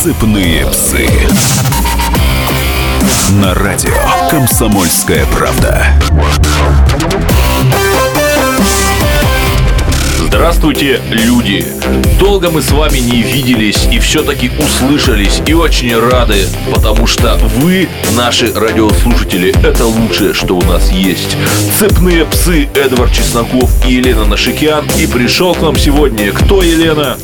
«Цепные псы». На радио «Комсомольская правда». Здравствуйте, люди! Долго мы с вами не виделись и все-таки услышались и очень рады, потому что вы, наши радиослушатели, это лучшее, что у нас есть. Цепные псы Эдвард Чесноков и Елена Нашикян. И пришел к нам сегодня кто, Елена?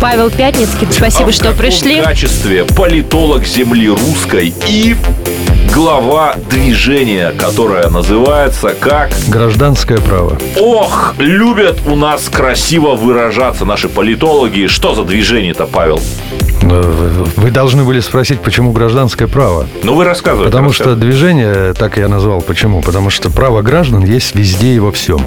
Павел Пятницкий, спасибо, А в что каком пришли. качестве политолог земли русской и глава движения, которое называется как Гражданское право. Ох, любят у нас красиво выражаться наши политологи. Что за движение-то, Павел? Э, Вы должны были спросить, почему гражданское право. Ну, вы рассказывайте. Потому что движение, так я назвал, почему? Потому что право граждан есть везде и во всем.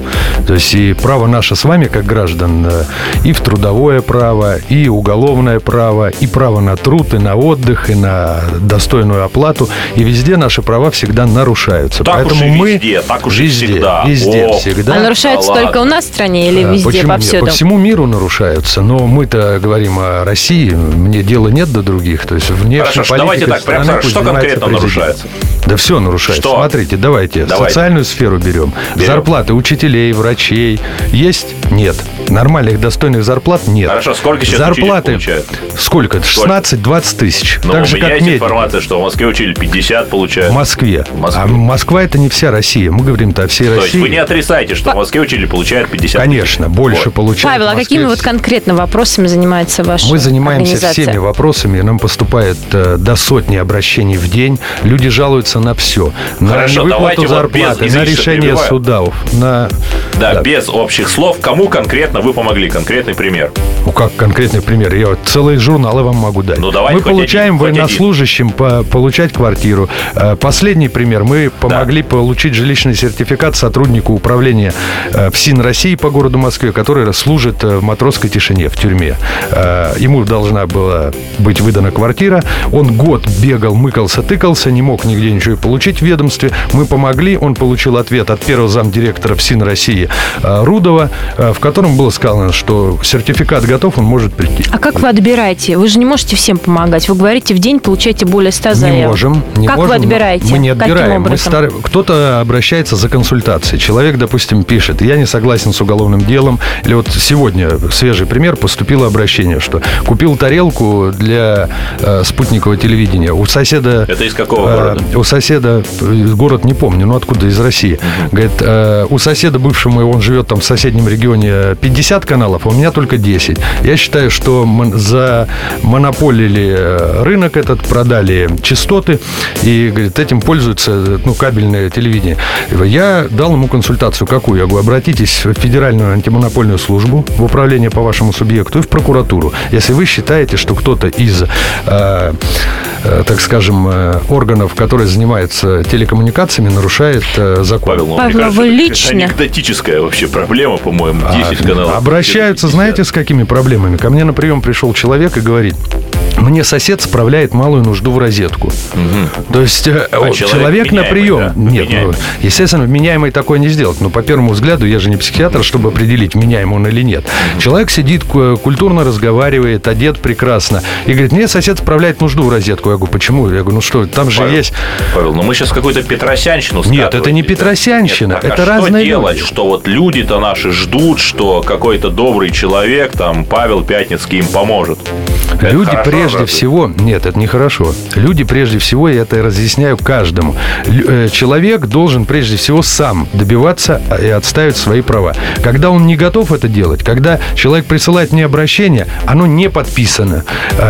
То есть и право наше с вами, как граждан, э, и в трудовое право, и уголовное право, и право на труд, и на отдых, и на достойную оплату. И везде наши права всегда нарушаются. Так уж Поэтому и мы везде, так уж и везде, всегда. Везде, О. всегда. А нарушаются Да только ладно. у нас в стране или А, везде, Почему нет? повсюду? По всему миру нарушаются, но мы-то говорим о России, мне дела нет до других, то есть внешняя Хорошо, политика давайте так, прямо страны что конкретно президент. нарушается? Да все нарушается. Что? Смотрите, давайте, Давайте. социальную сферу берем. Берем. Зарплаты учителей, врачей есть? Нет. Нормальных, достойных зарплат нет. Хорошо, сколько сейчас Зарплаты? Сколько? 16-20 тысяч. Но так у же, меня как есть медик. информация, что в Москве учили 50 В получают. Москве. В Москве. А Москва это не вся Россия. Мы говорим-то о всей То есть России. вы не отрицаете, что в Москве учили получают 50 Конечно, тысяч? больше Вот. получают. Павел, в а какими вот конкретно вопросами занимается ваша Мы занимаемся организация? Всеми вопросами, нам поступает э, до сотни обращений в день. Люди жалуются на все. На Хорошо, давайте невыплату вот без- зарплаты, на решение судов, на... Да, без общих слов. Кому конкретно вы помогли? Конкретный пример. Ну, как конкретный пример? Я вот целые журналы вам могу дать. Ну, давайте мы получаем один, военнослужащим по- получать квартиру. Э, Последний пример. Мы помогли получить жилищный сертификат сотруднику управления э, ФСИН России по городу Москве, который служит э, в матросской тишине в тюрьме. Э, Ему должна была быть выдана квартира. Он год бегал, мыкался, тыкался, не мог нигде ничего получить в ведомстве. Мы помогли. Он получил ответ от первого замдиректора ФСИН России э, Рудова, э, в котором было сказано, что сертификат готов, он может прийти. А как вы отбираете? Вы же не можете всем помогать. Вы говорите, в день получаете более 100 заявок. Не можем. Не как можем. вы отбираете? Мы не отбираем. Мы стар- Кто-то обращается за консультацией. Человек, допустим, пишет, я не согласен с уголовным делом. Или вот сегодня свежий пример, поступило обращение, что купил тарелку для э, спутникового телевидения. У соседа... Это из какого э, города? У соседа, э, город не помню, но откуда, из России. Говорит, э, у соседа бывшего, он живет там в соседнем регионе, 50 каналов, а у меня только 10. Я считаю, что мон- за монополили э, рынок этот, продали частоты, и, говорит, этим пользуется ну, кабельное телевидение. Я дал ему консультацию какую? Я говорю, обратитесь в Федеральную антимонопольную службу, в управление по вашему субъекту и в прокуратуру. Если вы считаете, что кто-то из, э, э, так скажем, э, органов, которые занимаются телекоммуникациями, нарушает э, закон. Павел, ну, Павел, кажется, вы это лично? анекдотическая вообще проблема, по-моему, А, 10 каналов. Обращаются, знаете, с какими проблемами? Ко мне на прием пришел человек и говорит, мне сосед справляет малую нужду в розетку. То есть э, А человек человек на прием. да? Нет, Вменяемый. ну, естественно, вменяемый такое не сделать. Но по первому взгляду, я же не психиатр, чтобы определить, вменяемый он или нет. Человек сидит, ку- культурно разговаривает, одет прекрасно. И говорит, мне сосед справляет нужду в розетку. Я говорю, почему? Я говорю, ну что, там же Павел, есть... Павел, ну мы сейчас какую-то Петросянщину Нет, это не Петросянщина, Нет, это а разные что делать, люди. что вот люди-то наши ждут, что какой-то добрый человек, там, Павел Пятницкий им поможет. Это Люди хорошо, прежде разве? всего, нет, это нехорошо. Люди прежде всего, я это разъясняю каждому. Э, Человек должен прежде всего сам добиваться а, и отставить свои права. Когда он не готов это делать, когда человек присылает мне обращение, оно не подписано,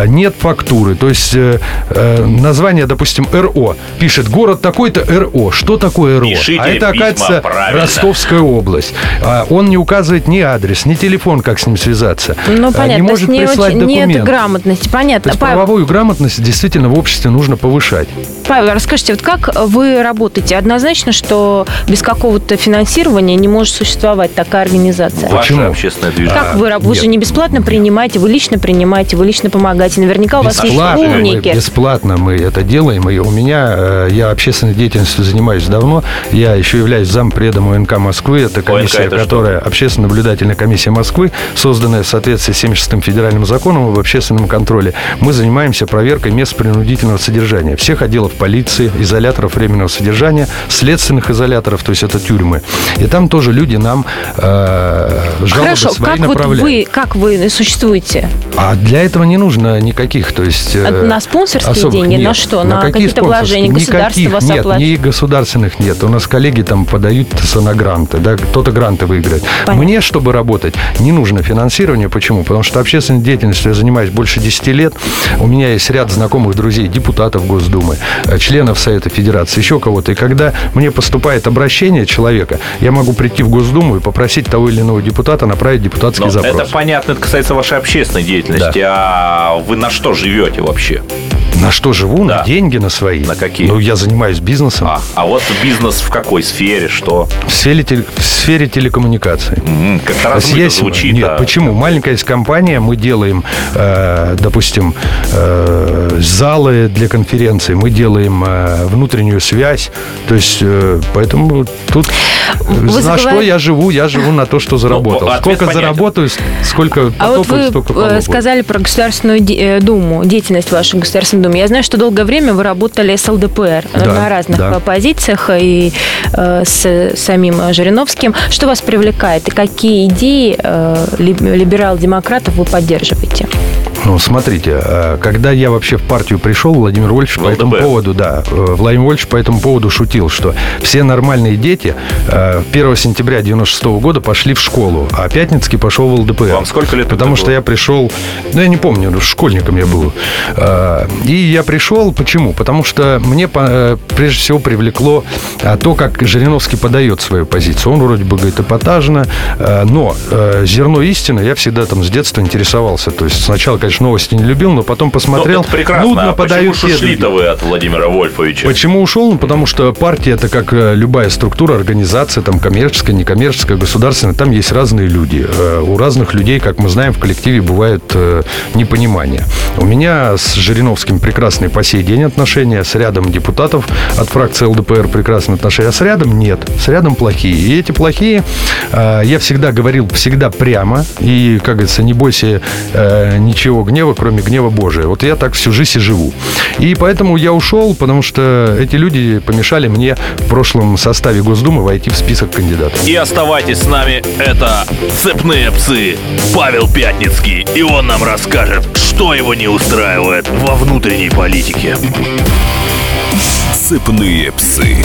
нет фактуры, то есть э, э, название, допустим, РО, пишет город такой-то РО. Что такое РО? Пишите а это, оказывается, правильно. Ростовская область. А Он не указывает ни адрес, ни телефон, как с ним связаться. Ну, А, понятно, не то может не прислать очень- нет документы. грамотности. То Понятно. есть Павел, правовую грамотность действительно в обществе нужно повышать. Павел, расскажите, вот как вы работаете? Однозначно, что без какого-то финансирования не может существовать такая организация. Ваше Почему? общественное движение. Как вы, вы нет. же не бесплатно принимаете, вы лично принимаете, вы лично помогаете. Наверняка у вас есть Бесплатно мы, умники. бесплатно мы это делаем. И у меня, э, я общественной деятельностью занимаюсь давно. Я еще являюсь зампредом ОНК Москвы. Это комиссия, это что? которая, общественно-наблюдательная комиссия Москвы, созданная в соответствии с 76-м федеральным законом об общественном контроле мы занимаемся проверкой мест принудительного содержания. Всех отделов полиции, изоляторов временного содержания, следственных изоляторов, то есть это тюрьмы. И там тоже люди нам э, жалобы Хорошо, свои как вот направляют. вы, как вы существуете? А для этого не нужно никаких, то есть... э, На спонсорские особых деньги? На нет. что? На какие какие-то вложения? Государство Никаких вас нет, оплачивает? ни государственных нет. У нас коллеги там подают соногранты, да, кто-то гранты выиграет. Понятно. Мне, чтобы работать, не нужно финансирование. Почему? Потому что общественной деятельностью я занимаюсь больше 10 лет. У меня есть ряд знакомых друзей, депутатов Госдумы, э, членов Совета Федерации, еще кого-то. И когда мне поступает обращение человека, я могу прийти в Госдуму и попросить того или иного депутата направить депутатский Но запрос. это понятно, это касается вашей общественной деятельности. А вы на что живете вообще? На что живу? Да. На деньги на свои. На какие? Ну, я занимаюсь бизнесом. А, а вот бизнес в какой сфере, что? В сфере, теле- в сфере телекоммуникаций. М, Как-то размыто есть- звучит. Нет, а- почему? Маленькая есть компания, мы делаем, э, допустим, э, залы для конференций, мы делаем э, внутреннюю связь. То есть, э, поэтому тут Вы на заговор- что я живу? Я живу на то, что заработал. ответ Сколько понятен. заработаю, сколько А вот потопаю, вы столько э, полопаю. сказали про Государственную э, Думу, деятельность вашей Государственной Думы. Я знаю, что долгое время вы работали с ЛДПР Да, на разных да. э, позициях и э, с самим э, Жириновским. Что вас привлекает и какие идеи э, ли- либерал-демократов вы поддерживаете? Ну, смотрите, э, когда я вообще в партию пришел, Владимир Вольфович по этому поводу, да, э, Владимир Вольфович по этому поводу шутил, что все нормальные дети э, 1 сентября 96 года пошли в школу, а Пятницкий пошел в ЛДПР. Вам сколько лет Потому что было? я пришел, ну, я не помню, школьником я был. Э, И я пришел, почему? Потому что мне э, прежде всего привлекло то, как Жириновский подает свою позицию. Он вроде бы говорит эпатажно, э, но э, зерно истины я всегда там с детства интересовался. То есть сначала, конечно, новости не любил, но потом Ну, посмотрел. это прекрасно. нудно а почему подают те ушли-то вы от Владимира Вольфовича? Почему ушел? Ну, потому что партия это как э, любая структура, организация, там коммерческая, некоммерческая, государственная, там есть разные люди. Э, У разных людей, как мы знаем, в коллективе бывает э, непонимание. У меня с Жириновским прекрасные по сей день отношения, с рядом депутатов от фракции ЛДПР прекрасные отношения, а с рядом нет, с рядом плохие. И эти плохие, я всегда говорил всегда прямо, и, как говорится, не бойся э, гнева, кроме гнева Божия. Вот я так всю жизнь и живу. И поэтому я ушел, потому что эти люди помешали мне в прошлом составе Госдумы войти в список кандидатов. И оставайтесь с нами, это «Цепные псы» Павел Пятницкий, и он нам расскажет, что его не устраивает во внутренней политике. Сыпные псы.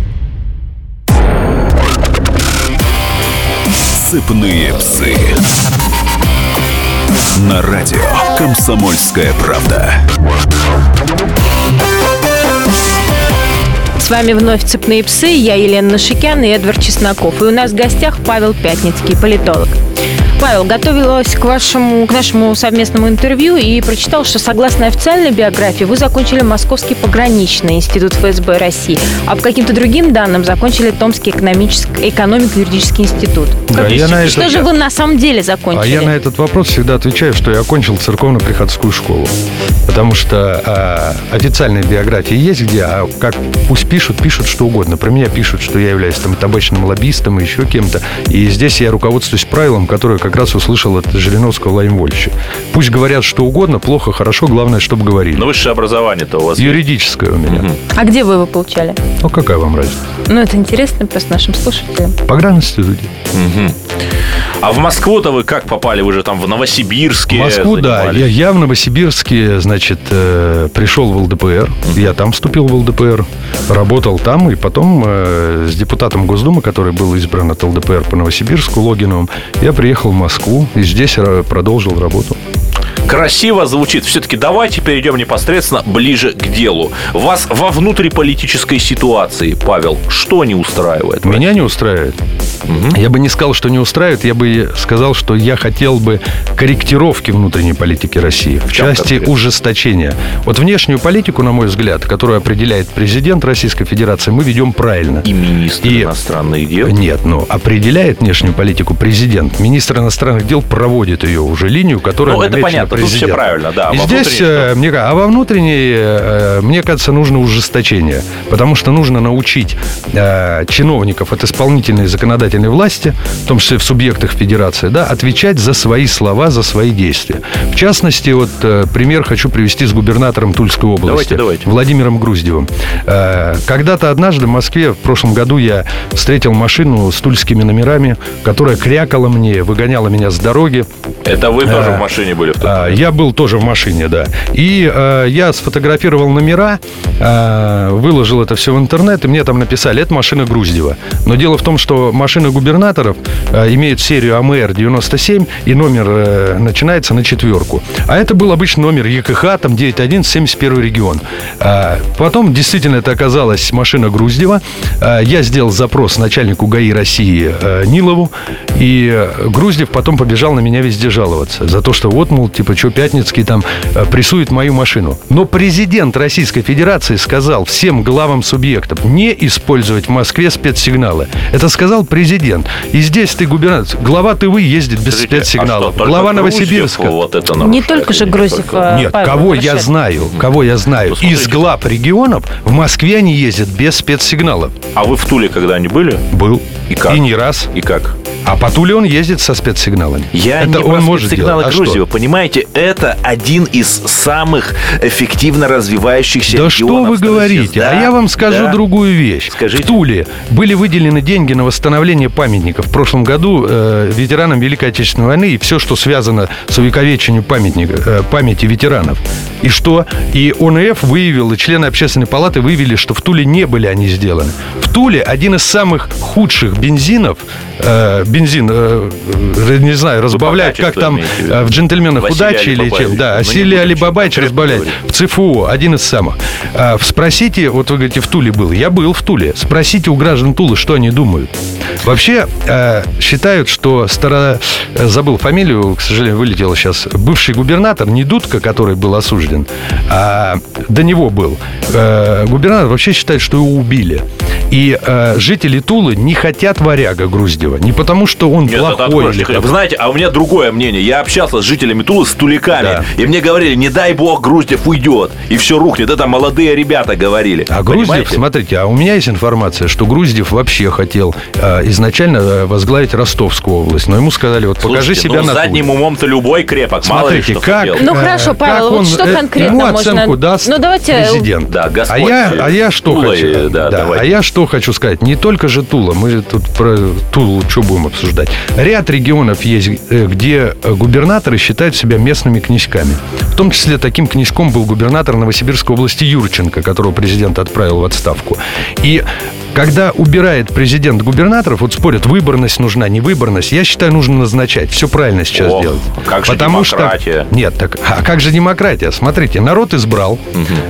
Сыпные псы. На радио «Комсомольская правда». С вами вновь «Цепные псы». Я Елена Нашикян и Эдвард Чесноков. И у нас в гостях Павел Пятницкий, политолог. Павел, готовилась к, вашему, к нашему совместному интервью и прочитал, что согласно официальной биографии вы закончили Московский пограничный институт ФСБ России, а по каким-то другим данным закончили Томский экономический, экономико-юридический институт. Да, я на Что это- же вы на самом деле А закончили? я на этот вопрос всегда отвечаю, что я окончил церковно-приходскую школу. Потому что а, официальные биографии есть где, а как пусть пишут, пишут что угодно. Про меня пишут, что я являюсь там табачным лоббистом и еще кем-то. И здесь я руководствуюсь правилом, которое как раз услышал от Жириновского Владимира Вольфовича. Пусть говорят что угодно, плохо, хорошо, главное, чтобы говорили. Ну, высшее образование-то у вас есть. Юридическое у меня. А где вы его получали? Ну, какая вам разница? Ну, это интересно просто нашим слушателям. В погранинституте. А в Москву-то вы как попали? Вы же там в Новосибирске В Москву, да. занимались. Я, я в Новосибирске, значит, э, пришел в ЛДПР. Я там вступил в ЛДПР, работал там, и потом э, с депутатом Госдумы, который был избран от ЛДПР по Новосибирску, Логиновым, я приехал в Москву и здесь продолжил работу. Красиво звучит. Все-таки давайте перейдем непосредственно ближе к делу. Вас во внутриполитической ситуации, Павел, что не устраивает? Меня не устраивает. Я бы не сказал, что не устраивает, я бы сказал, что я хотел бы корректировки внутренней политики России в чем части конкретно? ужесточения. Вот внешнюю политику, на мой взгляд, которую определяет президент Российской Федерации, мы ведем правильно. И министр И- иностранных дел. Нет, ну, определяет внешнюю политику президент. Министр иностранных дел проводит ее уже линию, которая Ну, это намечена понятно, тут все правильно, да. И здесь, э, мне, а во внутренней, э, мне кажется, нужно ужесточение. Потому что нужно научить э, чиновников от исполнительной и законодательной власти, в том числе в субъектах федерации, да, отвечать за свои слова, за свои действия. В частности, вот пример хочу привести с губернатором Тульской области. Давайте, давайте. Владимиром Груздевым. Когда-то однажды в Москве в прошлом году я встретил машину с тульскими номерами, которая крякала мне, выгоняла меня с дороги. Это вы тоже А, в машине были в тот А, Я был тоже в машине, да. И э, я сфотографировал номера, э, выложил это все в интернет, и мне там написали, это машина Груздева. Но дело в том, что машины губернаторов э, имеют серию АМР-97, и номер э, начинается на четверку. А это был обычный номер ЕКХ, там 91, 71 регион. А, Потом действительно это оказалась машина Груздева. А, Я сделал запрос начальнику ГАИ России э, Нилову, и э, Груздев потом побежал на меня везде жаловаться за то, что вот, мол, типа, что Пятницкий там э, прессует мою машину. Но президент Российской Федерации сказал всем главам субъектов не использовать в Москве спецсигналы. Это сказал президент. И здесь ты губернатор, глава ТВ ездит без Скажите, спецсигналов. а что, глава Новосибирска. Вот это Не только же Груздев, только? а, Нет, Павел кого я знаю, кого я знаю. Ну. Из глав регионов в Москве они ездят без спецсигналов. А вы в Туле когда-нибудь были? Был. И как? И не раз. И как? А по Туле он ездит со спецсигналами. Я Это не он может спецсигналы делать. А Грузии. что? Вы понимаете, это один из самых эффективно развивающихся Да что регионов вы страны говорите? сейчас. а Да, я вам скажу да. другую вещь. Скажите. В Туле были выделены деньги на восстановление памятников. В прошлом году э, ветеранам Великой Отечественной войны и все, что связано с увековечением памятника, э, памяти ветеранов. И что? И ОНФ выявил, и члены общественной палаты выявили, что в Туле не были они сделаны. В Туле один из самых худших бензинов, э, бензин, э, э, не знаю, разбавляют, как там в э, в «Джентльменах Василий удачи» или чем. Да, не Василий Алибабаевич разбавляет. В ЦФО, один из самых. А, спросите, вот вы говорите, в Туле был. Я был в Туле. Спросите у граждан Тулы, что они думают. Вообще считают, что старо... Забыл фамилию, к сожалению, вылетела сейчас. Бывший губернатор, не Дудка, который был осужден, а до него был. Губернатор вообще считает, что его убили. И жители Тулы не хотят варяга Груздева. Не потому, что он Нет, это плохой или Вы знаете, а у меня другое мнение. Я общался с жителями Тулы, с туликами, Да. и мне говорили, не дай бог Груздев уйдет, и все рухнет. Это молодые ребята говорили. А Груздев, Понимаете? смотрите, а у меня есть информация, что Груздев вообще хотел э, изначально э, возглавить Ростовскую область. Но ему сказали, вот покажи Слушайте, себя ну, на задним умом-то любой крепок. Мало ли Смотрите, что как- хотел. Ну Э, хорошо, как Павел, вот он, что э, конкретно ему можно... оценку даст Ну давайте... президент. Да, А Господь, я, а я что Тула, хочу? э, да, Да, а я что хочу сказать? Не только же Тула, мы же тут про Тулу что будем обсуждать. Ряд регионов есть, э, где э, губернаторы считают себя местными князьками. В том числе таким князьком был губернатор Новосибирской области Юрченко, которого президент отправил в отставку. И когда убирает президент губернаторов, вот спорят, выборность нужна, не выборность, я считаю, нужно назначать. Все правильно сейчас Ох, делать. как же Потому демократия. Что... Нет, так а как же демократия? Смотрите, народ избрал,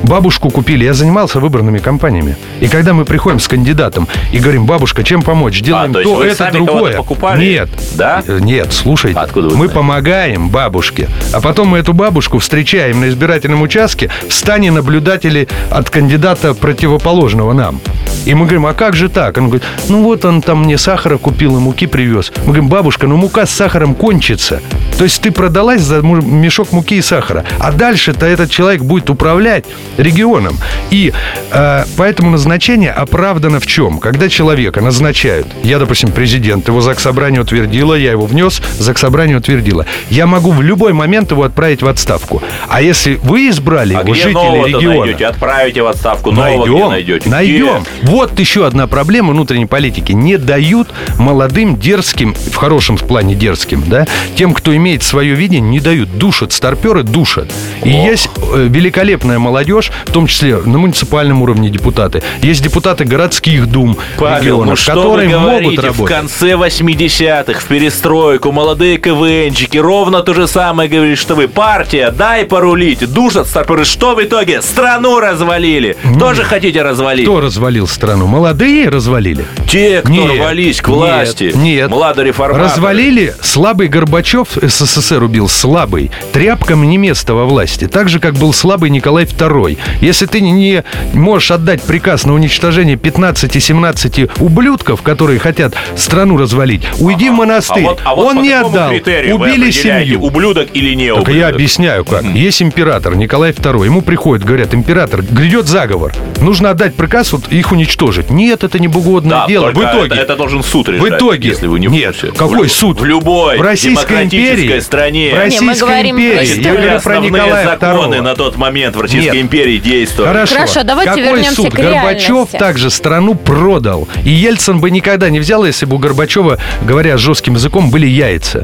бабушку купили. Я занимался выборными кампаниями. И когда мы приходим с кандидатом и говорим, бабушка, чем помочь? Делаем А, то то, вы это, сами другое. покупали? Нет. Да? Э, Нет, слушайте. Откуда вы мы знаете? помогаем бабушке. А потом мы эту бабушку встречаем на избирательном участке в стане наблюдателей от кандидата противоположного нам. И мы говорим, а как же так? Он говорит, ну вот он там мне сахара купил и муки привез. Мы говорим, бабушка, ну мука с сахаром кончится. То есть ты продалась за мешок муки и сахара. А дальше-то этот человек будет управлять регионом. И э, поэтому назначение оправдано в чем? Когда человека назначают, я, допустим, президент, его заксобрание утвердило, я его внес, заксобрание утвердило. Я могу в любой момент его отправить в отставку. А если вы избрали А его жители региона... найдете? Отправите в отставку, нового Найдем, найдете? найдем. Где? Вот еще еще одна проблема внутренней политики. Не дают молодым, дерзким, в хорошем плане дерзким, да, тем, кто имеет свое видение, не дают. Душат, старперы душат. И есть э, великолепная молодежь, в том числе на муниципальном уровне депутаты. Есть депутаты городских дум Павел, регионов, ну что которые вы могут говорите, работать. в конце 80-х, в перестройку, молодые КВНчики ровно то же самое говорили, что вы партия, дай порулить, душат старперы. Что в итоге? Страну развалили. Тоже хотите развалить? Кто развалил страну? Молодые развалили? Те, кто Нет, рвались к нет, власти. Нет. Младореформаторы. Развалили слабый Горбачев, СССР убил слабый. Тряпкам не место во власти. Так же, как был слабый Николай II. Если ты не можешь отдать приказ на уничтожение 15-17 ублюдков, которые хотят страну развалить, уйди в А монастырь. вот, а вот Он не отдал. Убили семью. ублюдок или не Так ублюдок? я объясняю как. Есть император Николай II. Ему приходят, говорят, император, грядет заговор. Нужно отдать приказ вот их уничтожить. Нет, это не богодное Да, дело. В итоге. это, это должен суд решать. В итоге. если вы не в Нет, курсе. какой В- суд? В любой В Российской демократической империи? стране. В Российской мы говорим про империи. Я говорю про Николая законы II. на тот момент в Российской Нет. империи действовали. Хорошо. Хорошо, давайте Какой вернемся суд? к Горбачев реальности. также страну продал. И Ельцин бы никогда не взял, если бы у Горбачева, говоря жестким языком, были яйца.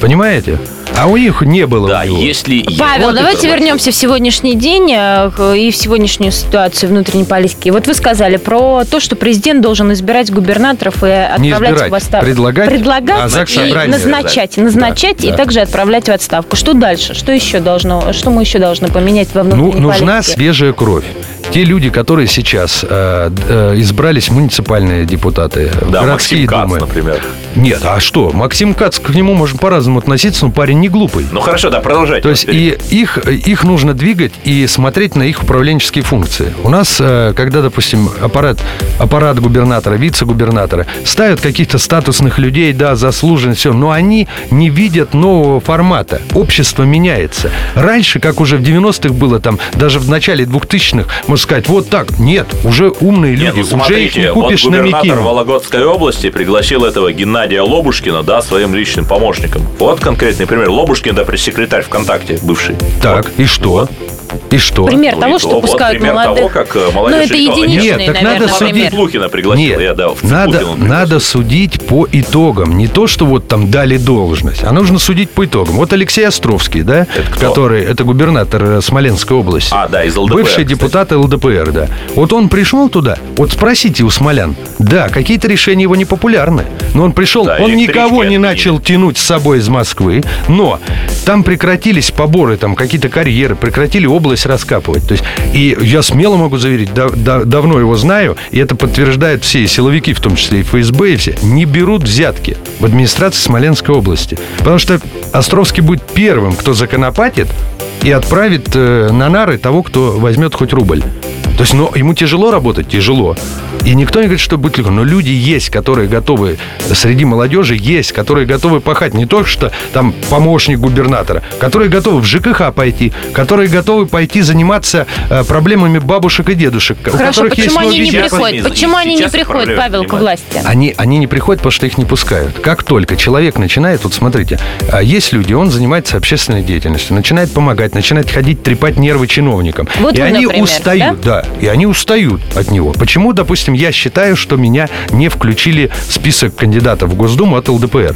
Понимаете? А у них не было. Да, если... Павел, Вот давайте это вернемся в сегодняшний день э, и в сегодняшнюю ситуацию внутренней политики. Вот вы сказали про то, что президент должен избирать губернаторов и отправлять в отставку. предлагать, Предлагать а ЗАГС и собрание назначать. Назначать Да, и да. также отправлять в отставку. Что дальше? Что еще должно, что мы еще должны поменять во Ну, внутренней нужна политике? свежая кровь. Те люди, которые сейчас э, э, избрались муниципальные депутаты, Да, городские Максим Кац, думы. например. Нет, а что? Максим Кац, к нему можно по-разному относиться, но парень не глупый. Ну хорошо, да, продолжайте. То есть и их, их нужно двигать и смотреть на их управленческие функции. У нас, э, когда, допустим, аппарат, аппарат губернатора, вице-губернатора ставят каких-то статусных людей, да, заслуженно все, но они не видят нового формата. Общество меняется. Раньше, как уже в 90-х было, там, даже в начале 2000-х, можно сказать, вот так. Нет, уже умные Нет, люди, ну уже их смотрите, не вот купишь на губернатор. Вологодской области пригласил этого Геннадия Лобушкина, да, своим личным помощником. Вот конкретный пример. Лобушкин, да, пресс-секретарь ВКонтакте бывший. Так, и что? И что? Пример Ну, того, что то, вот пускают пример молодых. того, как э, молодежь Ну, это единичный, Нет, так надо наверное, судить. пример. Плухина пригласил, Нет, я, да, надо, пригласил. надо судить по итогам. Не то, что вот там дали должность, а нужно судить по итогам. Вот Алексей Островский, да, Это кто? который, это губернатор э, Смоленской области. А, да, из ЛДПР, Бывший кстати. депутат ЛДПР, да. Вот он пришел туда, вот спросите у смолян. Да, какие-то решения его не популярны. Но он пришел, Да, он никого не отменили. начал тянуть с собой из Москвы, но там прекратились поборы, там какие-то карьеры, прекратили область раскапывать. То есть, и я смело могу заверить, да- да- давно его знаю, и это подтверждают все силовики, в том числе и ФСБ, и все, не берут взятки в администрации Смоленской области. Потому что Островский будет первым, кто законопатит и отправит э, на нары того, кто возьмет хоть рубль. То есть, но ему тяжело работать, тяжело. И никто не говорит, что будет легко. Но люди есть, которые готовы, среди молодежи есть, которые готовы пахать. Не только что там помощник губернатора, которые готовы в ЖКХ пойти, которые готовы пойти заниматься э, проблемами бабушек и дедушек. у Хорошо, есть почему они не приходят? Почему они не приходят, Павел, к власти? они, они не приходят, потому что их не пускают. Как только человек начинает, вот смотрите, а есть люди, он занимается общественной деятельностью, начинает помогать, начинает ходить, трепать нервы чиновникам. Вот и вы, они например, устают, да? И они устают от него. Почему, допустим, я считаю, что меня не включили в список кандидатов в Госдуму от ЛДПР?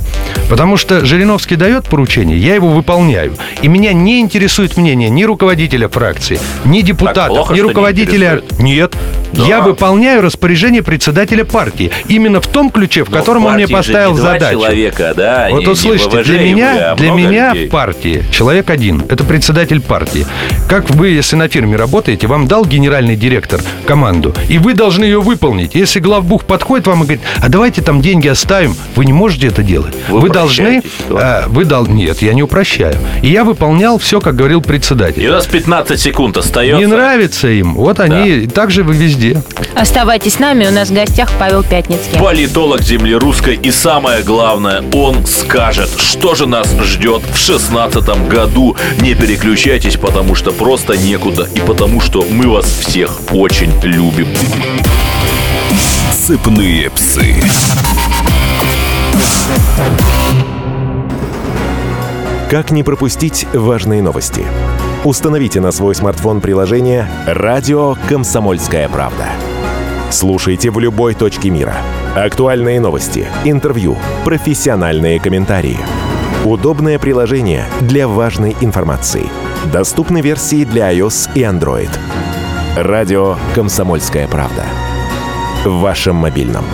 Потому что Жириновский дает поручение, я его выполняю. И меня не интересует мнение ни руководителя фракции, ни депутатов, плохо, ни не руководителя... интересует. Нет. Да. Я выполняю распоряжение председателя партии. Именно в том ключе, в Но котором в он мне поставил не задачу. человека, да, Вот не- не услышите, ВВЖ для меня, а для меня людей. в партии человек один. Это председатель партии. Как вы, если на фирме работаете, вам дал генеральный директор команду, и вы должны ее выполнить. Если главбух подходит вам и говорит, а давайте там деньги оставим, вы не можете это делать. Вы Вы, должны... упрощаете ситуацию. а, вы дол... Нет, я не упрощаю. И я выполнял все, как говорил председатель. И у нас 15 секунд остается. Не нравится им, вот они, так же вы везде. Оставайтесь с нами, у нас в гостях Павел Пятницкий. Политолог земли русской и самое главное, он скажет, что же нас ждет в шестнадцатом году. Не переключайтесь, потому что просто некуда и потому что мы вас всех очень любим. Сыпные псы. Как не пропустить важные новости? Установите на свой смартфон приложение «Радио Комсомольская правда». Слушайте в любой точке мира. Актуальные новости, интервью, профессиональные комментарии. Удобное приложение для важной информации. Доступны версии для iOS и Android. Радио «Комсомольская правда». В вашем мобильном.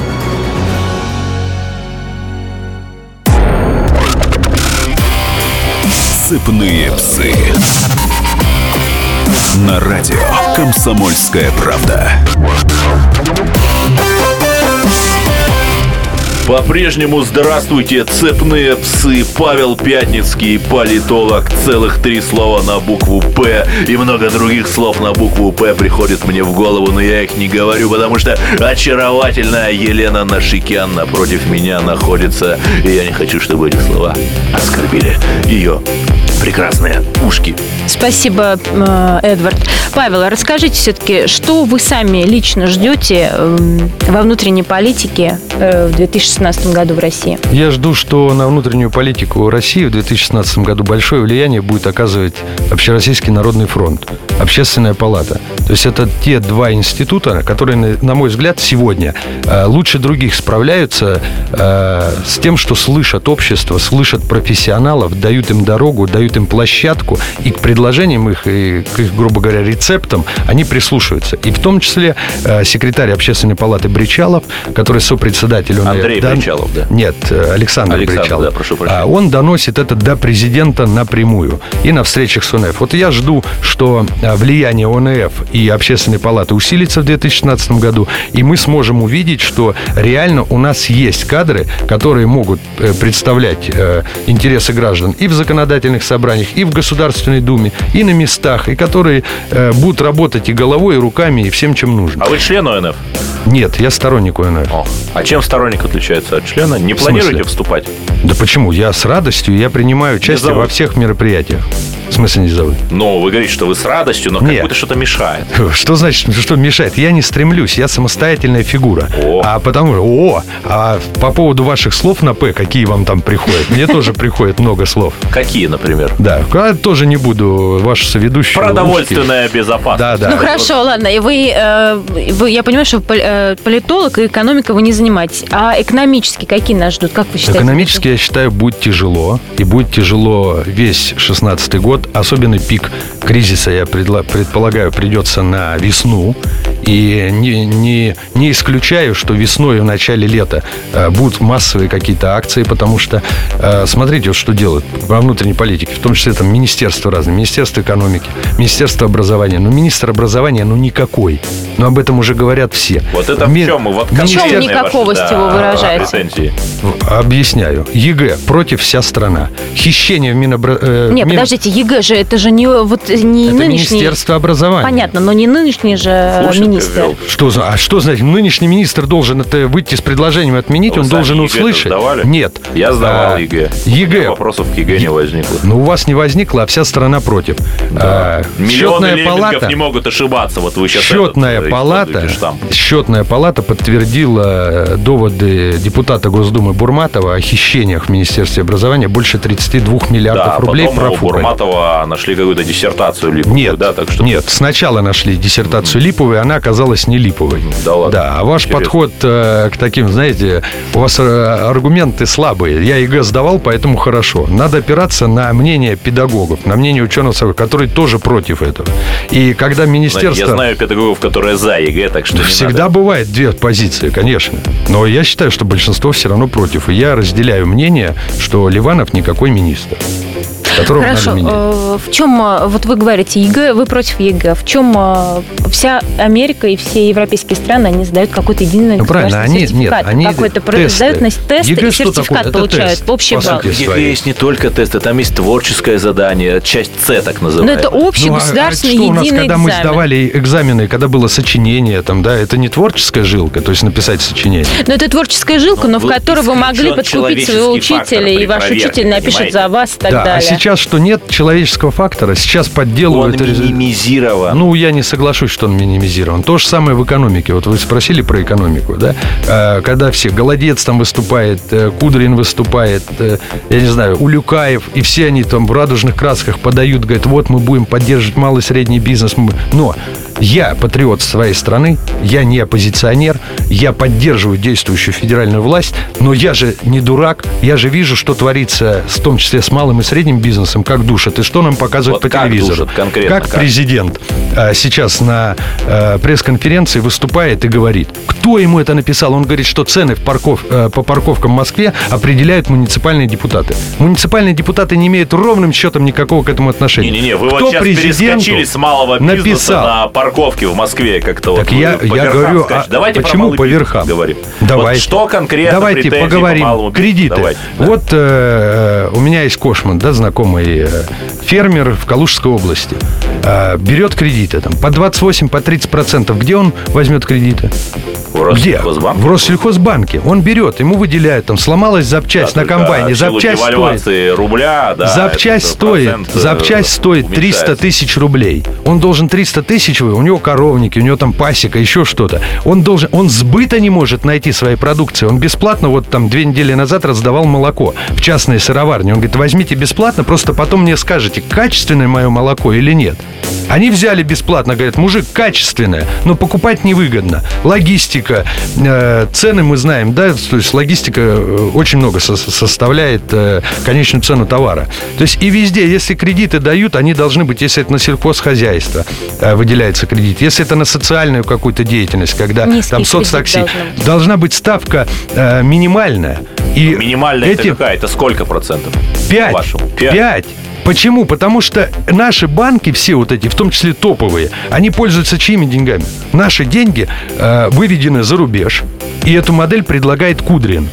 Сыпные псы. На радио «Комсомольская правда». По-прежнему здравствуйте, цепные псы. Павел Пятницкий, политолог. Целых три слова на букву «П» и много других слов на букву «П» приходят мне в голову, но я их не говорю, потому что очаровательная Елена Нашикян напротив меня находится, и я не хочу, чтобы эти слова оскорбили ее прекрасные ушки. Спасибо, э, Эдвард. Павел, а расскажите все-таки, что вы сами лично ждете эм, во внутренней политике э, в 2016 году в России? Я жду, что на внутреннюю политику России в 2016 году большое влияние будет оказывать Общероссийский народный фронт, Общественная палата. То есть это те два института, которые, на- мой взгляд, сегодня э, лучше других справляются с тем, что слышат общество, слышат профессионалов, дают им дорогу, дают им площадку, и к предложениям их, и к их, грубо говоря, рецептам они прислушиваются. И в том числе э, секретарь Общественной палаты Бричалов, который сопредседатель ОНФ, Андрей дан- Бричалов, да? Нет, э, Александр, Александр, Бричалов. да, прошу прощения. А он доносит это до президента напрямую и на встречах с ОНФ. Вот я жду, что а, влияние ОНФ и Общественной палаты усилится в 2016 году, и мы сможем увидеть, что реально у нас есть кадры, которые могут э, представлять э, интересы граждан и в законодательных собраниях, и в Государственной Думе, и на местах, и которые э, будут работать и головой, и руками, и всем, чем нужно. А вы член ОНФ? Нет, я сторонник ОНФ. О, а чем сторонник отличается от члена? Не В смысле? планируете вступать? Да почему? Я с радостью, я принимаю участие во всех мероприятиях. В смысле не зовут? Ну, вы говорите, что вы с радостью, но как Нет. будто что-то мешает. Что значит, что мешает? Я не стремлюсь, я самостоятельная фигура. О. А потому что, о, а по поводу ваших слов на П, какие вам там приходят? Мне тоже приходит много слов. Какие, например? Да, а тоже не буду вашу соведущую. Продовольственная безопасность. Да, да. Ну хорошо, ладно. И вы, э, вы- я понимаю, что э, политолог и экономика вы не занимаетесь. А экономически какие нас ждут? Как вы считаете? Экономически, я считаю, будет тяжело. И будет тяжело весь 16 год. Особенный пик кризиса, я предла- предполагаю, придется на весну. И не, не, не исключаю, что весной и в начале лета э, будут массовые какие-то акции, потому что, э, смотрите, вот что делают во внутренней политике, в том числе там министерства разные, Министерство экономики, Министерство образования. Но министр образования, ну, никакой. Но об этом уже говорят все. Вот это Ми- в чем? Вот В чем никаковости ваши, вы выражаете? претензии. Объясняю. ЕГЭ против вся страна. Хищение в Минобра... э, Не, Мин- подождите, ЕГЭ же это же не вот не Это нынешний. Министерство образования. Понятно, но не нынешний же э, Слушай, министр. Что за, а что значит? Нынешний министр должен это выйти с предложением отменить, Вы он сами должен ЕГЭ услышать. сдавали? Нет. Я сдавал А, ЕГЭ. ЕГЭ. Вопросов к ЕГЭ не возникло. Ну, у вас не возникло, а вся страна против. А, Миллионы счетная палата, не могут ошибаться. Вот вы сейчас счетная этот, палата, счетная палата подтвердила э, доводы депутата Госдумы Бурматова о хищениях в Министерстве образования больше 32 миллиардов Да, а рублей потом у профукали. Бурматова нашли какую-то диссертацию липовую, Нет, да, так что нет, сначала нашли диссертацию липовой, она оказалась не липовой. Да ладно? Да, а ваш Интересно. подход э, к таким, знаете, у вас э, аргументы слабые. Я ЕГЭ сдавал, поэтому хорошо. Надо опираться на мнение педагогов, на мнение ученых, которые тоже против этого. И когда министерство... Я знаю педагогов, которые за ЕГЭ, так что Всегда надо. бывает две позиции, конечно. Но я считаю, что большинство все равно против. И я разделяю мнение, что Ливанов никакой министр. Которого Хорошо, надо менять. э, в чем, э, вот вы говорите ЕГЭ, вы против ЕГЭ, в чем э, вся Америка и все европейские страны, они сдают какой-то единый Ну, правильно, они- нет, они какой-то тесты. сдают на тесты ЕГЭ и что такое? сертификат Это получают, тест, общий балл. В ЕГЭ своей. есть не только тесты, там есть творческое задание, часть С так Но называемая. это общий Ну, а- а государственный что у нас, единый когда мы экзамен. сдавали экзамены, когда было сочинение, там, да, это не творческая жилка, то есть написать сочинение. Но это творческая жилка, Ну, но в вот которой вы могли подкупить своего учителя, и ваш проверке, учитель напишет понимаете? за вас и так да, а далее. Сейчас что нет человеческого фактора, сейчас Он подделывают... рез- минимизирован. Ну, я не соглашусь, что он минимизирован. То же самое в экономике. Вот вы спросили про экономику, да? Э, Когда все, Голодец там выступает, э, Кудрин выступает, э, я не знаю, Улюкаев, и все они там в радужных красках подают, говорят, вот мы будем поддерживать малый и средний бизнес. Но Я патриот своей страны, я не оппозиционер, я поддерживаю действующую федеральную власть, но я же не дурак, я же вижу, что творится, в том числе с малым и средним бизнесом, как душат, и что нам показывают Вот по как телевизору. душат конкретно, как как? президент а, сейчас на а, пресс-конференции выступает и говорит, кто ему это написал. Он говорит, что цены в парков, э, по парковкам в Москве определяют муниципальные депутаты. Муниципальные депутаты не имеют ровным счетом никакого к этому отношения. Не-не-не, вы Кто вот сейчас перескочили с малого бизнеса написал? на парковке в Москве как-то Так вот. я- по я верхам говорю, а Давайте почему по верхам? поговорим. Давайте. Вот что конкретно Давайте поговорим. по? Кредиты. Давайте. Да. Вот э, у меня есть Кошман, да, знакомый э, фермер в Калужской области. Э, берет кредиты там по 28, по 30 процентов. Где он возьмет кредиты? В Где? Россельхозбанке? В Россельхозбанке. Он берет, ему выделяют, там сломалась запчасть Да, на комбайне, запчасть стоит. рубля, да. запчасть стоит, э, запчасть стоит 300 уменьшается. тысяч рублей. Он должен 300 тысяч, у него коровники, у него там пасека, еще что-то. Он должен, он сбыта не может найти своей продукции. Он бесплатно, вот там две недели назад раздавал молоко в частные сыроварни. Он говорит, возьмите бесплатно, просто потом мне скажете, качественное мое молоко или нет. Они взяли бесплатно, говорят, мужик, качественное, но покупать невыгодно. Логистика, э, цены мы знаем, да, то есть логистика э, очень много со- составляет э, конечную цену товара. То есть и везде, если кредиты дают, они должны быть, если это на сельхозхозяйство э, выделяется кредит, если это на социальную какую-то деятельность, когда Низкий там соцтакси, должен быть. должна быть ставка э, минимальная. И Минимальная эти- это какая? Это сколько процентов? Пять. Пять. Почему? Потому что наши банки, все вот эти, в том числе топовые, они пользуются чьими деньгами? Наши деньги э, выведены за рубеж, и эту модель предлагает Кудрин.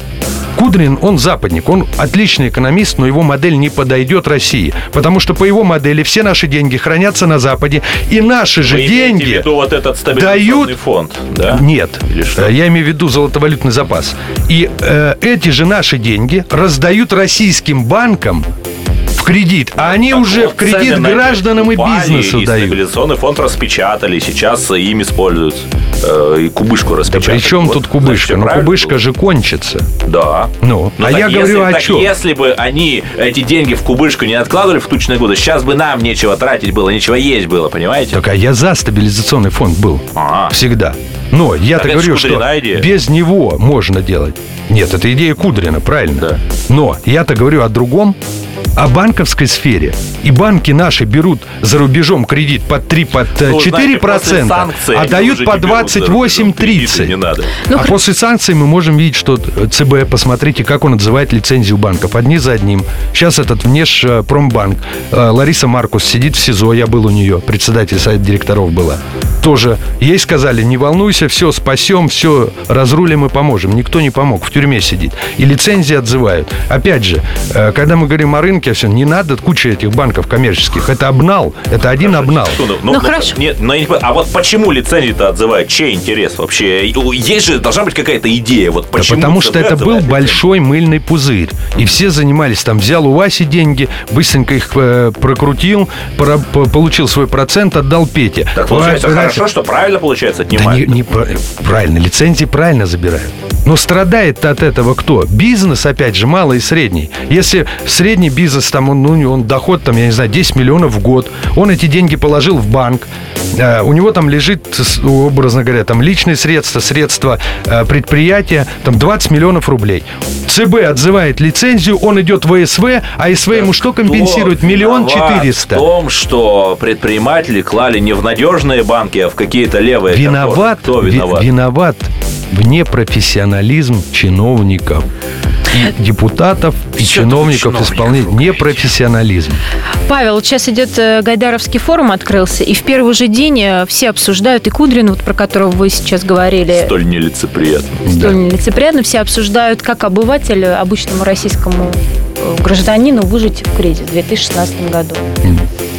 Кудрин, он западник, он отличный экономист, но его модель не подойдет России. Потому что по его модели все наши деньги хранятся на Западе, и наши же Вы имеете в деньги... виду вот этот дают- фонд, да? Нет? Э, я имею в виду золотовалютный запас. И э, эти же наши деньги раздают российским банкам в кредит, а они Так уже вот, в кредит гражданам и бизнесу и дают. стабилизационный фонд распечатали, сейчас им используются. Э, И кубышку Да распечатали. при чем Вот, тут значит, кубышка? всё Ну, правильно кубышка же кончится. Да. Ну, Ну, а так я если, говорю о так чем? если бы они эти деньги в кубышку не откладывали в тучные годы, сейчас бы нам нечего тратить было, нечего есть было, понимаете? Так, а я за стабилизационный фонд был. А. Всегда. Но я-то говорю, что идея. без него можно делать. Нет, это идея Кудрина, правильно. Да. Но я-то говорю о другом, о банковской сфере. И банки наши берут за рубежом кредит под 3, под э, Ну, 4 знаете, после процента, а дают по не берут за рубежом кредиты, 28-30. Не надо. Ну, а хр- после санкций мы можем видеть, что ЦБ, посмотрите, как он отзывает лицензию банков. Одни за одним. Сейчас этот внешпромбанк. э, Лариса Маркус сидит в СИЗО, я был у нее, председатель совета директоров была. Тоже. Ей сказали, не волнуйся, все спасем, все разрулим и поможем. Никто не помог, в тюрьме сидит. И лицензии отзывают. Опять же, э, когда мы говорим о рынке, все, не надо куча этих банков коммерческих. Это обнал. Это один обнал. Секунду, Ну, хорошо. Нет, но я не понимаю, а вот почему лицензии-то отзывают? Чей интерес вообще? Есть же, должна быть какая-то идея. Вот Да почему потому ЦБ что это был большой мыльный пузырь. И все занимались там, взял у Васи деньги, быстренько их э, прокрутил, пора- по- получил свой процент, отдал Пете. Так получается Ва- хорошо, что правильно получается Да отнимают. не, не про- правильно, лицензии правильно забирают. Но страдает от этого кто? Бизнес, опять же, малый и средний. Если средний бизнес, там, он, ну, он доход, там, я не знаю, 10 миллионов в год, он эти деньги положил в банк, э, у него там лежит, образно говоря, там личные средства, средства э, предприятия, там 20 миллионов рублей. ЦБ отзывает лицензию, он идет в СВ, а СВ ему что компенсирует? Миллион четыреста. В том, что предприниматели клали не в надежные банки, а в какие-то левые Виноват, конторы. Кто ви- виноват? виноват в непрофессионализм чиновников. И депутатов, и чиновников чиновников. Непрофессионализм. Павел, вот сейчас идет э, Гайдаровский форум открылся, и в первый же день э, все обсуждают, и Кудрин, вот про которого вы сейчас говорили, Столь нелицеприятно. столь нелицеприятно, все обсуждают, как обыватель, обычному российскому гражданину выжить в кризис в 2016 году.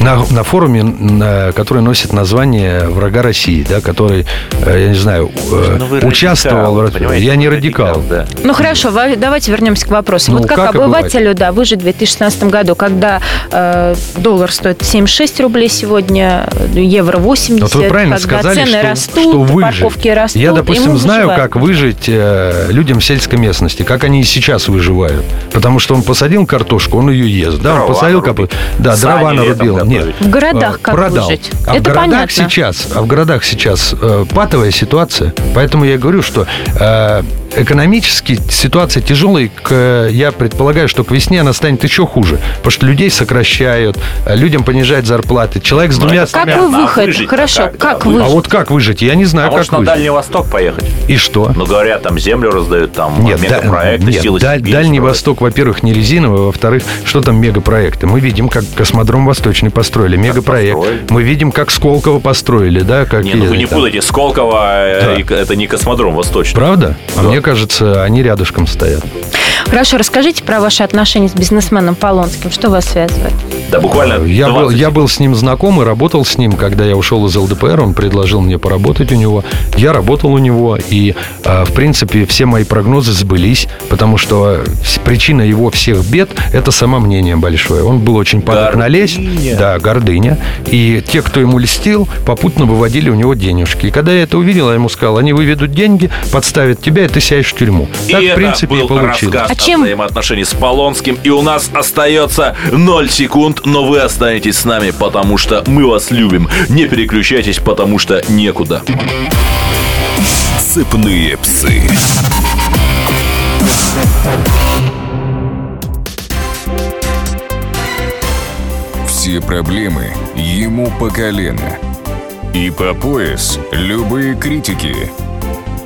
На, на форуме, на- который носит название «Врага России», да, который, э, я не знаю, э, Ну, участвовал. радикал, в- я не радикал. да. Ну хорошо, ва- давайте вернемся к вопросу. Ну, вот как, как обывателю, да, выжить в 2016 году, когда э, доллар стоит 76 рублей сегодня, э, евро 80, Вот вы правильно когда сказали, цены что, растут, что выжить. парковки растут. Я, допустим, знаю, выживаем. как выжить э, людям в сельской местности, как они и сейчас выживают. Потому что он посадил посадил картошку, он ее ест. Да, Дрова он посадил нарубить. капусту. Да, Сани дрова нарубил. Нет. В городах Э, как продал. выжить? А в Это городах понятно. сейчас, а в городах сейчас э, патовая ситуация. Поэтому я говорю, что э, экономически ситуация тяжелая. К, я предполагаю, что к весне она станет еще хуже. Потому что людей сокращают, э, людям понижают зарплаты. Человек с Ну, двумя... Как вы А выход? выжить-то Хорошо, как, да, как А выжить? вот как выжить? Я не знаю, А как может на выжить. Дальний Восток поехать? И что? Ну, говорят, там землю раздают, там Нет, да- мегапроекты, нет, силы да- Дальний строят. Восток, во-первых, не резиновый, во-вторых, что там мегапроекты? Мы видим, как космодром Восточный построили, мегапроект. построили? Мы видим, как Сколково построили, да? Как Не, ну вы не там. путайте, Сколково, э, Да. это не космодром восточный. Правда? А Да. мне кажется, они рядышком стоят. Хорошо, расскажите про ваши отношения с бизнесменом Полонским. Что вас связывает? Да буквально Я был, 20 я был с ним знаком и работал с ним, когда я ушел из ЛДПР, он предложил мне поработать у него. Я работал у него, и, э, в принципе, все мои прогнозы сбылись, потому что с- причина его всех бед – это самомнение большое. Он был очень падок на лезть. Гордыня. Да, гордыня. И те, кто ему льстил, попутно выводили у него денежки. И когда я это увидел, я ему сказал, они выведут деньги, подставят тебя, и ты сядешь в тюрьму. И Так, в принципе, и получилось. А о чем- взаимоотношении с Полонским. И у нас остается 0 секунд, но вы останетесь с нами, потому что мы вас любим. Не переключайтесь, потому что некуда. Цепные псы. Все проблемы ему по колено. И по пояс любые критики.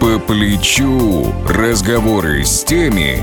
По плечу разговоры с теми,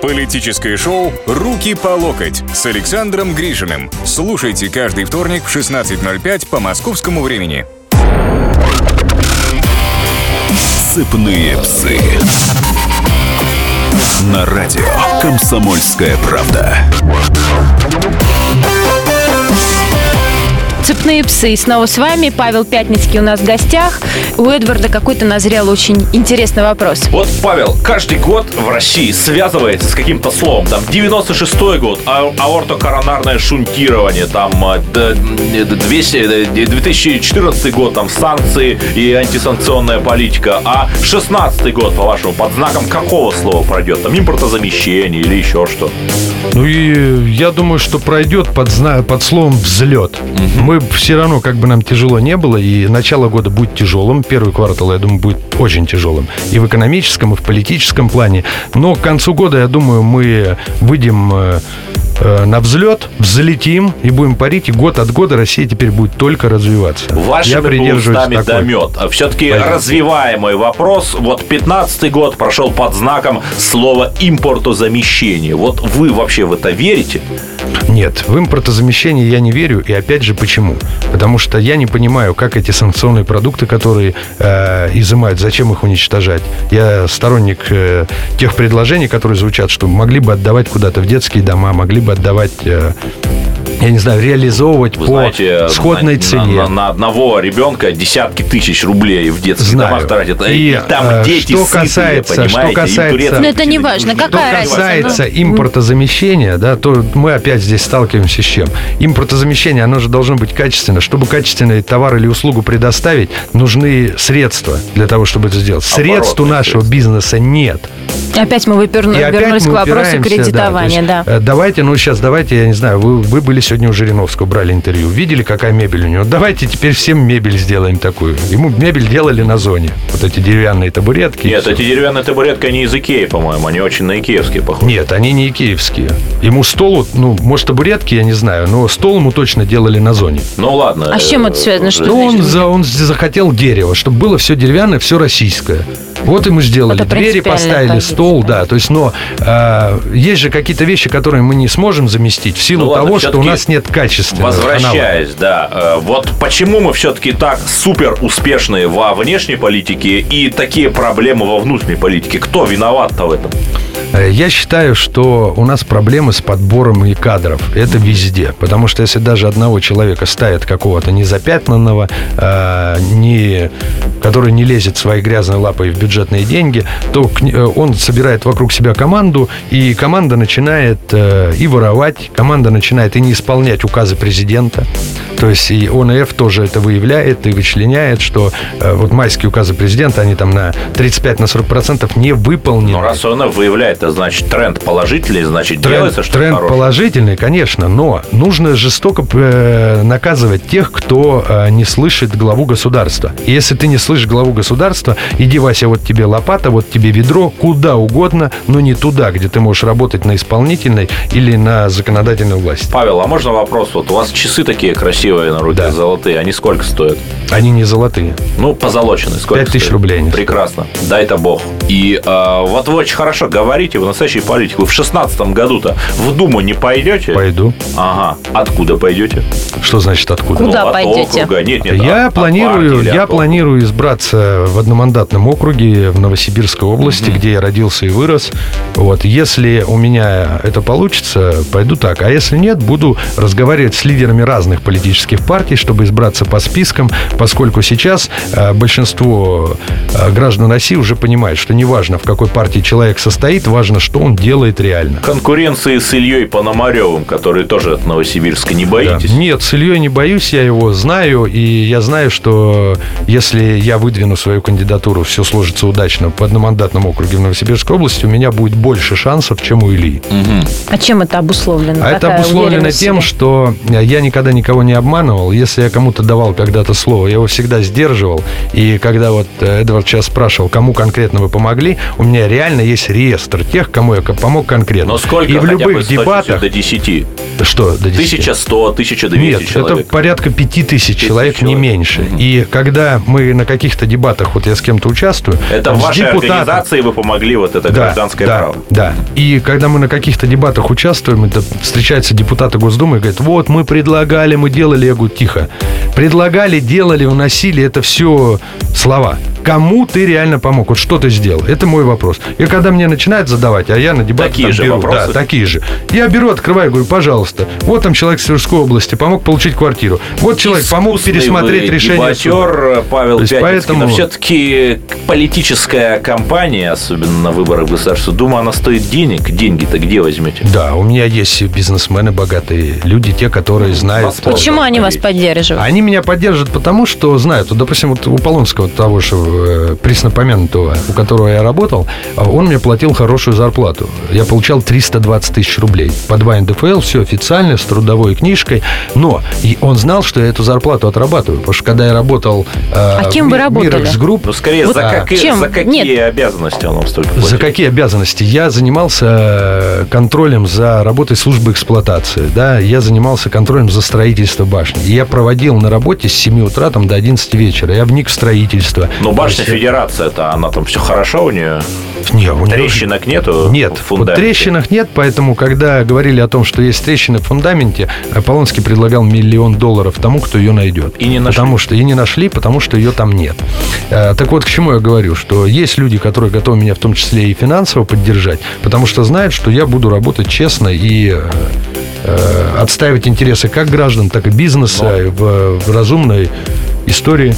Политическое шоу «Руки по локоть» с Александром Гришиным. Слушайте каждый вторник в 16.05 по московскому времени. Цепные псы. На радио «Комсомольская правда». Цепные псы. И снова с вами. Павел Пятницкий у нас в гостях. У Эдварда какой-то назрел очень интересный вопрос. Вот, Павел, каждый год в России связывается с каким-то словом. Там 96-й год, а- аортокоронарное шунтирование, там а, д- д- 200, э, 2014 год, там санкции и антисанкционная политика. А 16 год, по-вашему, под знаком какого слова пройдет? Там импортозамещение или еще что? Ну и я думаю, что пройдет под, под словом взлет. Мы все равно, как бы нам тяжело не было, и начало года будет тяжелым. Первый квартал, я думаю, будет очень тяжелым. И в экономическом, и в политическом плане. Но к концу года, я думаю, мы выйдем э, на взлет, взлетим и будем парить. И год от года Россия теперь будет только развиваться. я Вашими бы придерживаюсь такой. А все-таки Понятно. развиваемый вопрос. Вот 15 год прошел под знаком слова импортозамещение. Вот вы вообще в это верите? Нет, в импортозамещение я не верю. И опять же, почему? Потому что я не понимаю, как эти санкционные продукты, которые э, изымают, зачем их уничтожать. Я сторонник э, тех предложений, которые звучат, что могли бы отдавать куда-то в детские дома, могли бы отдавать, э, я не знаю, реализовывать Вы по знаете, сходной на, цене. На, на одного ребенка десятки тысяч рублей в детских Знаю. домах тратят. И, И, там э, дети что сытые, касается- что понимаете? Им касается- Но это не важно. Какая Что разница? касается Ну, импортозамещения, да, то мы опять здесь сталкиваемся с чем? Импортозамещение, оно же должно быть качественно. Чтобы качественный товар или услугу предоставить, нужны средства для того, чтобы это сделать. Средств у нашего средства. бизнеса нет. Опять мы выперну- И опять вернулись мы к вопросу кредитования, да. да. Есть, э, Давайте, ну сейчас давайте, я не знаю, вы, вы были сегодня у Жириновского, брали интервью, видели, какая мебель у него? Давайте теперь всем мебель сделаем такую. Ему мебель делали на зоне. Вот эти деревянные табуретки. Нет, эти деревянные табуретки, они из Икеи, по-моему. Они очень на икеевские похожи. Нет, они не киевские. Ему стол, ну, может, табуретки, я не знаю, но стол ему точно делали на зоне. Ну ладно. А с чем э, это связано? Что Ну, он, за, он захотел дерево, чтобы было все деревянное, все российское. Вот ему сделали Это двери, поставили позиция, стол, да. То есть, но э, есть же какие-то вещи, которые мы не сможем заместить в силу Ну ладно, того, что у нас нет аналога. Возвращаясь, да, э, вот почему мы все-таки так супер успешные во внешней политике и такие проблемы во внутренней политике? Кто виноват-то в этом? Э, Я считаю, что у нас проблемы с подбором и кадров. Это везде. Потому что если даже одного человека ставят какого-то незапятнанного, э, не, который не лезет своей грязной лапой в бюджетные деньги, то э, он собирает вокруг себя команду, и команда начинает э, и воровать, команда начинает и не исполнять указы президента. То есть и ОНФ тоже это выявляет и вычленяет, что э, вот майские указы президента, они там на 35-40% не выполнены. Но раз он выявляет, это значит тренд положительный, значит Тренд, делается что-то тренд хорошее. положительный, конечно, но нужно жестоко э, наказывать тех, кто э, не слышит главу государства. И если ты не слышишь главу государства, иди, Вася, вот тебе лопата, вот тебе ведро, куда угодно, но не туда, где ты можешь работать на исполнительной или на законодательной власти. Павел, а можно вопрос? Вот у вас часы такие красивые на руке, золотые, они сколько стоят? Они не золотые. Ну, позолоченные. Сколько Пять тысяч стоят? рублей. Прекрасно. Дай-то бог. И э, вот вы очень хорошо говорите, вы настоящий политик. Вы в шестнадцатом году-то в Думу не пойдете? Пойду. Ага. Откуда пойдете? Что значит откуда? Куда Ну, от пойдете? округа. Нет, нет, Я от- от планирую, или я от планирую избраться в одномандатном округе в Новосибирской области, где я родился и вырос. Вот, если у меня это получится, пойду так. А если нет, буду разговаривать с лидерами разных политических партий, чтобы избраться по спискам, поскольку сейчас э, большинство э, граждан России уже понимает, что неважно, в какой партии человек состоит, важно, что он делает реально. Конкуренции с Ильей Пономаревым, который тоже от Новосибирска, не Да. боитесь? Нет, с Ильей не боюсь, я его знаю, и я знаю, что если я выдвину свою кандидатуру, все сложится удачно по одномандатному округе в Новосибирской области, у меня будет больше шансов, чем у Ильи. А чем это обусловлено? А это обусловлено тем, что я никогда никого не обманывал. Если я кому-то давал когда-то слово, я его всегда сдерживал. И когда вот Эдвард сейчас спрашивал, кому конкретно вы помогли, у меня реально есть реестр тех, кому я помог конкретно. Но сколько И в любых дебатах... до 10? Что до 10? 1100, 1200 Нет, человек. это порядка пяти тысяч человек, не человек. меньше. И когда мы на каких-то дебатах, вот я с кем-то участвую, Это там в вашей депутатом- организации вы помогли вот это да, гражданское да, право. Да. И когда мы на каких-то дебатах участвуем, это встречаются депутаты Госдумы и говорят, вот мы предлагали, мы делали. Я говорю, тихо. Предлагали, делали, уносили, это все слова. Кому ты реально помог? Вот что ты сделал? Это мой вопрос. И когда мне начинают задавать, а я на дебатах Такие там же беру, вопросы? Да, такие же. Я беру, открываю, говорю, пожалуйста, вот там человек с Тверской области помог получить квартиру. Вот человек помог пересмотреть вы решение суда. дебатер Павел То есть Пятницкий. поэтому- Но все-таки политическая кампания, особенно на выборах в Государственную Думу, она стоит денег. Деньги-то где возьмете? Да, у меня есть бизнесмены богатые, люди, те, которые знают. Возможно. Почему они вас поддерживают? Они меня поддерживают потому, что знают. Вот, допустим, вот у Полонского, того же э, преснопомянутого, у которого я работал, а он мне платил хорошую зарплату. Я получал 320 тысяч рублей. По 2 НДФЛ, все официально, с трудовой книжкой. Но и он знал, что я эту зарплату отрабатываю. Потому что когда я работал... э, А кем вы работали? Групп, Ну, скорее, Вот за, какие, чем? за какие Нет. обязанности он вам столько За платит? какие обязанности? Я занимался э, контролем за работой службы эксплуатации, да, я занимался контролем за строительство башни. Я проводил на работе с 7 утра там, до 11 вечера. Я вник в строительство. Ну, башня То есть, Федерация-то, она там все хорошо у нее? Не, у Трещинок нету? Нет, вот трещинах нет, поэтому, когда говорили о том, что есть трещины в фундаменте, Полонский предлагал миллион долларов тому, кто ее найдет. И не нашли. Потому что и не нашли, потому что ее там нет. Э, Так вот, к чему я говорю, что есть люди, которые готовы меня в том числе и финансово поддержать, потому что знают, что я буду работать честно и э, э, отстаивать интересы как граждан, так и бизнеса в, в разумной истории.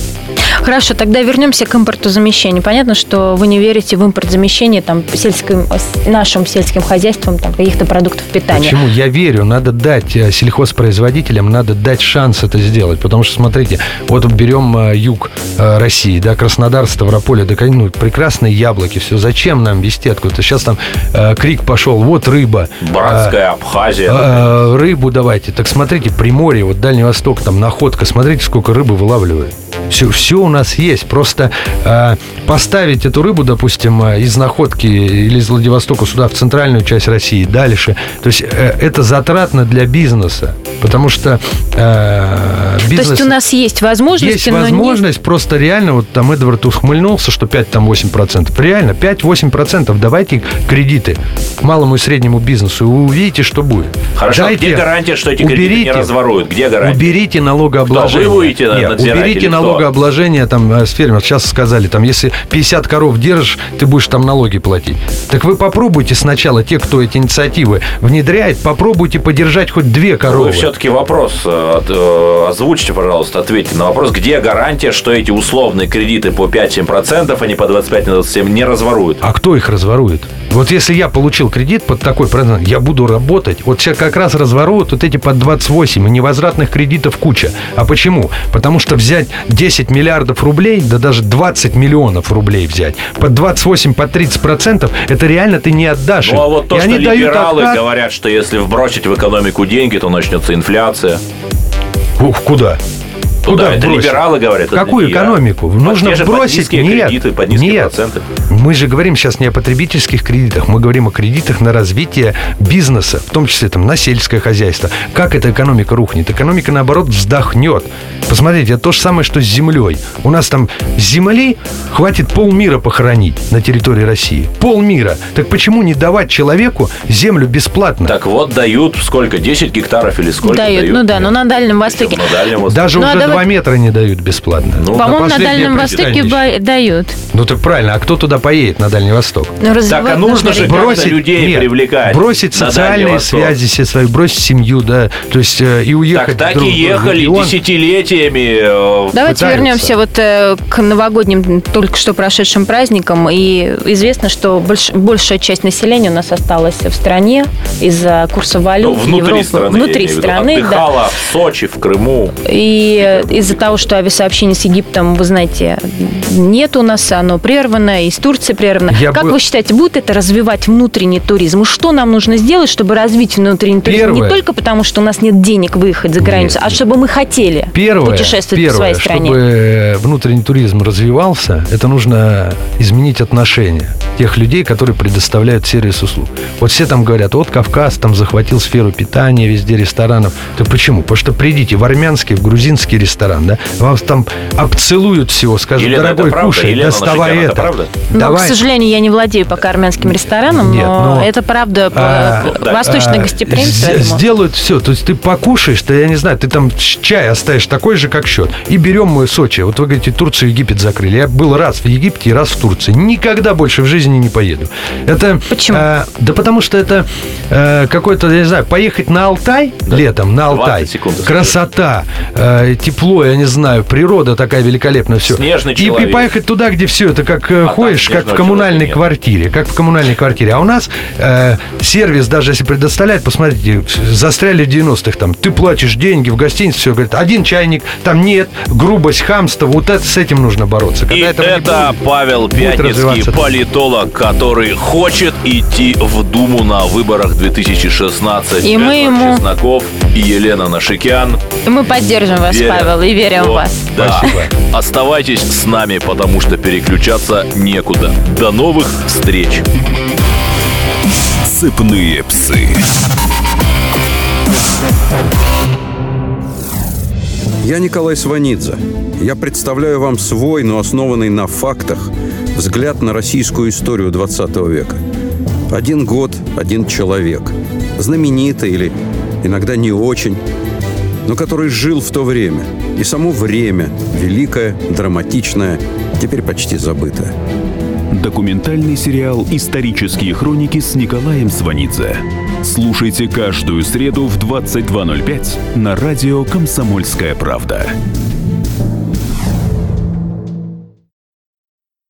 Хорошо, тогда вернемся к импортозамещению. Понятно, что вы не верите в импортзамещение там, сельским, нашим сельским хозяйством там, каких-то продуктов питания. Почему? Я верю, надо дать э, сельхозпроизводителям, надо дать шанс это сделать. Потому что, смотрите, вот берем э, юг э, России, да, Краснодар, Ставрополь, да, ну, прекрасные яблоки, все. Зачем нам везти откуда-то? Сейчас там э, крик пошел, вот рыба. Братская Абхазия. Э, рыбу давайте. Так смотрите, Приморье, вот Дальний Восток, там находка, смотрите, сколько рыбы вылавливают. Все, все у нас есть. Просто э, поставить эту рыбу, допустим, э, из находки или из Владивостока сюда, в центральную часть России, дальше. То есть э, это затратно для бизнеса. Потому что э, бизнес... То есть у нас есть возможности, Есть возможность, просто реально, вот там Эдвард ухмыльнулся, что 5-8%. Реально, 5-8% давайте кредиты малому и среднему бизнесу, и вы увидите, что будет. Хорошо, Дайте- где гарантия, что эти кредиты не уберите- разворуют? Где гарантия? Уберите налогообложение. Кто, вы будете Нет, уберите кто? Налогообложение там э, с фермеров. Сейчас сказали, там, если 50 коров держишь, ты будешь там налоги платить. Так вы попробуйте сначала, те, кто эти инициативы внедряет, попробуйте подержать хоть две коровы. Вы все-таки вопрос э, э, озвучьте, пожалуйста, ответьте на вопрос, где гарантия, что эти условные кредиты по 5-7%, а не по 25-27 не разворуют? А кто их разворует? Вот если я получил кредит под такой процент, я буду работать. Вот сейчас как раз разворуют вот эти под 28, и невозвратных кредитов куча. А почему? Потому что взять 10 миллиардов рублей, да даже 20 миллионов рублей взять, под 28, под 30 процентов, это реально ты не отдашь. Ну а вот то, И что они либералы откат. говорят, что если вбросить в экономику деньги, то начнется инфляция. Ух, куда? Туда, это бросить? либералы говорят. Какую я. экономику? Нужно под бросить. низкие Нет, кредиты, под низкие нет. проценты. Мы же говорим сейчас не о потребительских кредитах, мы говорим о кредитах на развитие бизнеса, в том числе там, на сельское хозяйство. Как эта экономика рухнет? Экономика, наоборот, вздохнет. Посмотрите, это то же самое, что с землей. У нас там земли хватит полмира похоронить на территории России. Полмира. Так почему не давать человеку землю бесплатно? Так вот, дают сколько? 10 гектаров или сколько Дают, ну да, но на Дальнем Востоке. На Дальнем Востоке. Даже Ну, а уже давай- 2 метра не дают бесплатно. Ну, По-моему, на последнее Дальнем Востоке дают. Ну так правильно, а кто туда поедет на Дальний Восток? Но Так, а нужно же как-то людей нет, привлекать. бросить на социальные связи все свои, бросить семью, да, то есть э, и уехать. Так, так друг и ехали регион. десятилетиями. э, Давайте пытаются. вернемся вот э, к новогодним только что прошедшим праздникам. И известно, что больш- большая часть населения у нас осталась в стране из-за курса ну, валют внутри Европы. страны. внутри страны, да. В Сочи, в Крыму. И э, из-за того, что авиасообщение с Египтом, вы знаете, нет у нас, оно прервано, и с Турцией прервано. Я как бы- вы считаете, будет это развивать внутренний туризм? И что нам нужно сделать, чтобы развить внутренний туризм? Первое. Не только потому, что у нас нет денег выехать за границу, а чтобы мы хотели Первое, путешествовать первое, по своей стране. чтобы э, внутренний туризм развивался, это нужно изменить отношения тех людей, которые предоставляют сервис услуг. Вот все там говорят, вот Кавказ там захватил сферу питания, везде ресторанов. Так почему? Потому что придите в армянский, в грузинский ресторан, да, вам там обцелуют всего, скажут, Елена, это дорогой, правда? кушай, Елена доставай это это. правда? Но, Давай. к сожалению, я не владею пока армянским рестораном, Нет, но, но- это правда А, по- восточное а, гостеприимство. с-. Сделают все. То есть ты покушаешь, ты, я не знаю, ты там чай оставишь такой же, как счет. И берем мы Сочи. Вот вы говорите, Турцию и Египет закрыли. Я был раз в Египте и раз в Турции. Никогда больше в жизни не поеду. Это, Почему? э, да потому что это э, какой-то, я не знаю, поехать на Алтай летом, на 20 Алтай. секунд, Красота, э, тепло, я не знаю, природа такая великолепная, все. Снежный и, и человек. поехать туда, где все это как э, А ходишь, как в коммунальной квартире, как в коммунальной квартире. А у нас э, сервис, даже если предоставляет, посмотрите, застряли в 90-х, там, ты платишь деньги в гостинице, все, говорит, один чайник, там нет, грубость, хамство, вот это, с этим нужно бороться. Когда И это будет, Павел Пятницкий, политолог, который хочет идти в Думу на выборах 2016. И мы Эдвард ему- Чесноков и Елена Нашикян. И мы поддержим вас, верят Павел, и верим в что- вас. Да. Спасибо. Оставайтесь с нами, потому что переключаться некуда. До новых встреч. Сыпные псы. Я Николай Сванидзе. Я представляю вам свой, но основанный на фактах, взгляд на российскую историю 20 века. Один год, один человек. Знаменитый или иногда не очень, но который жил в то время. И само время, великое, драматичное, теперь почти забытое. Документальный сериал «Исторические хроники» с Николаем Сванидзе. Слушайте каждую среду в 22.05 на радио «Комсомольская правда».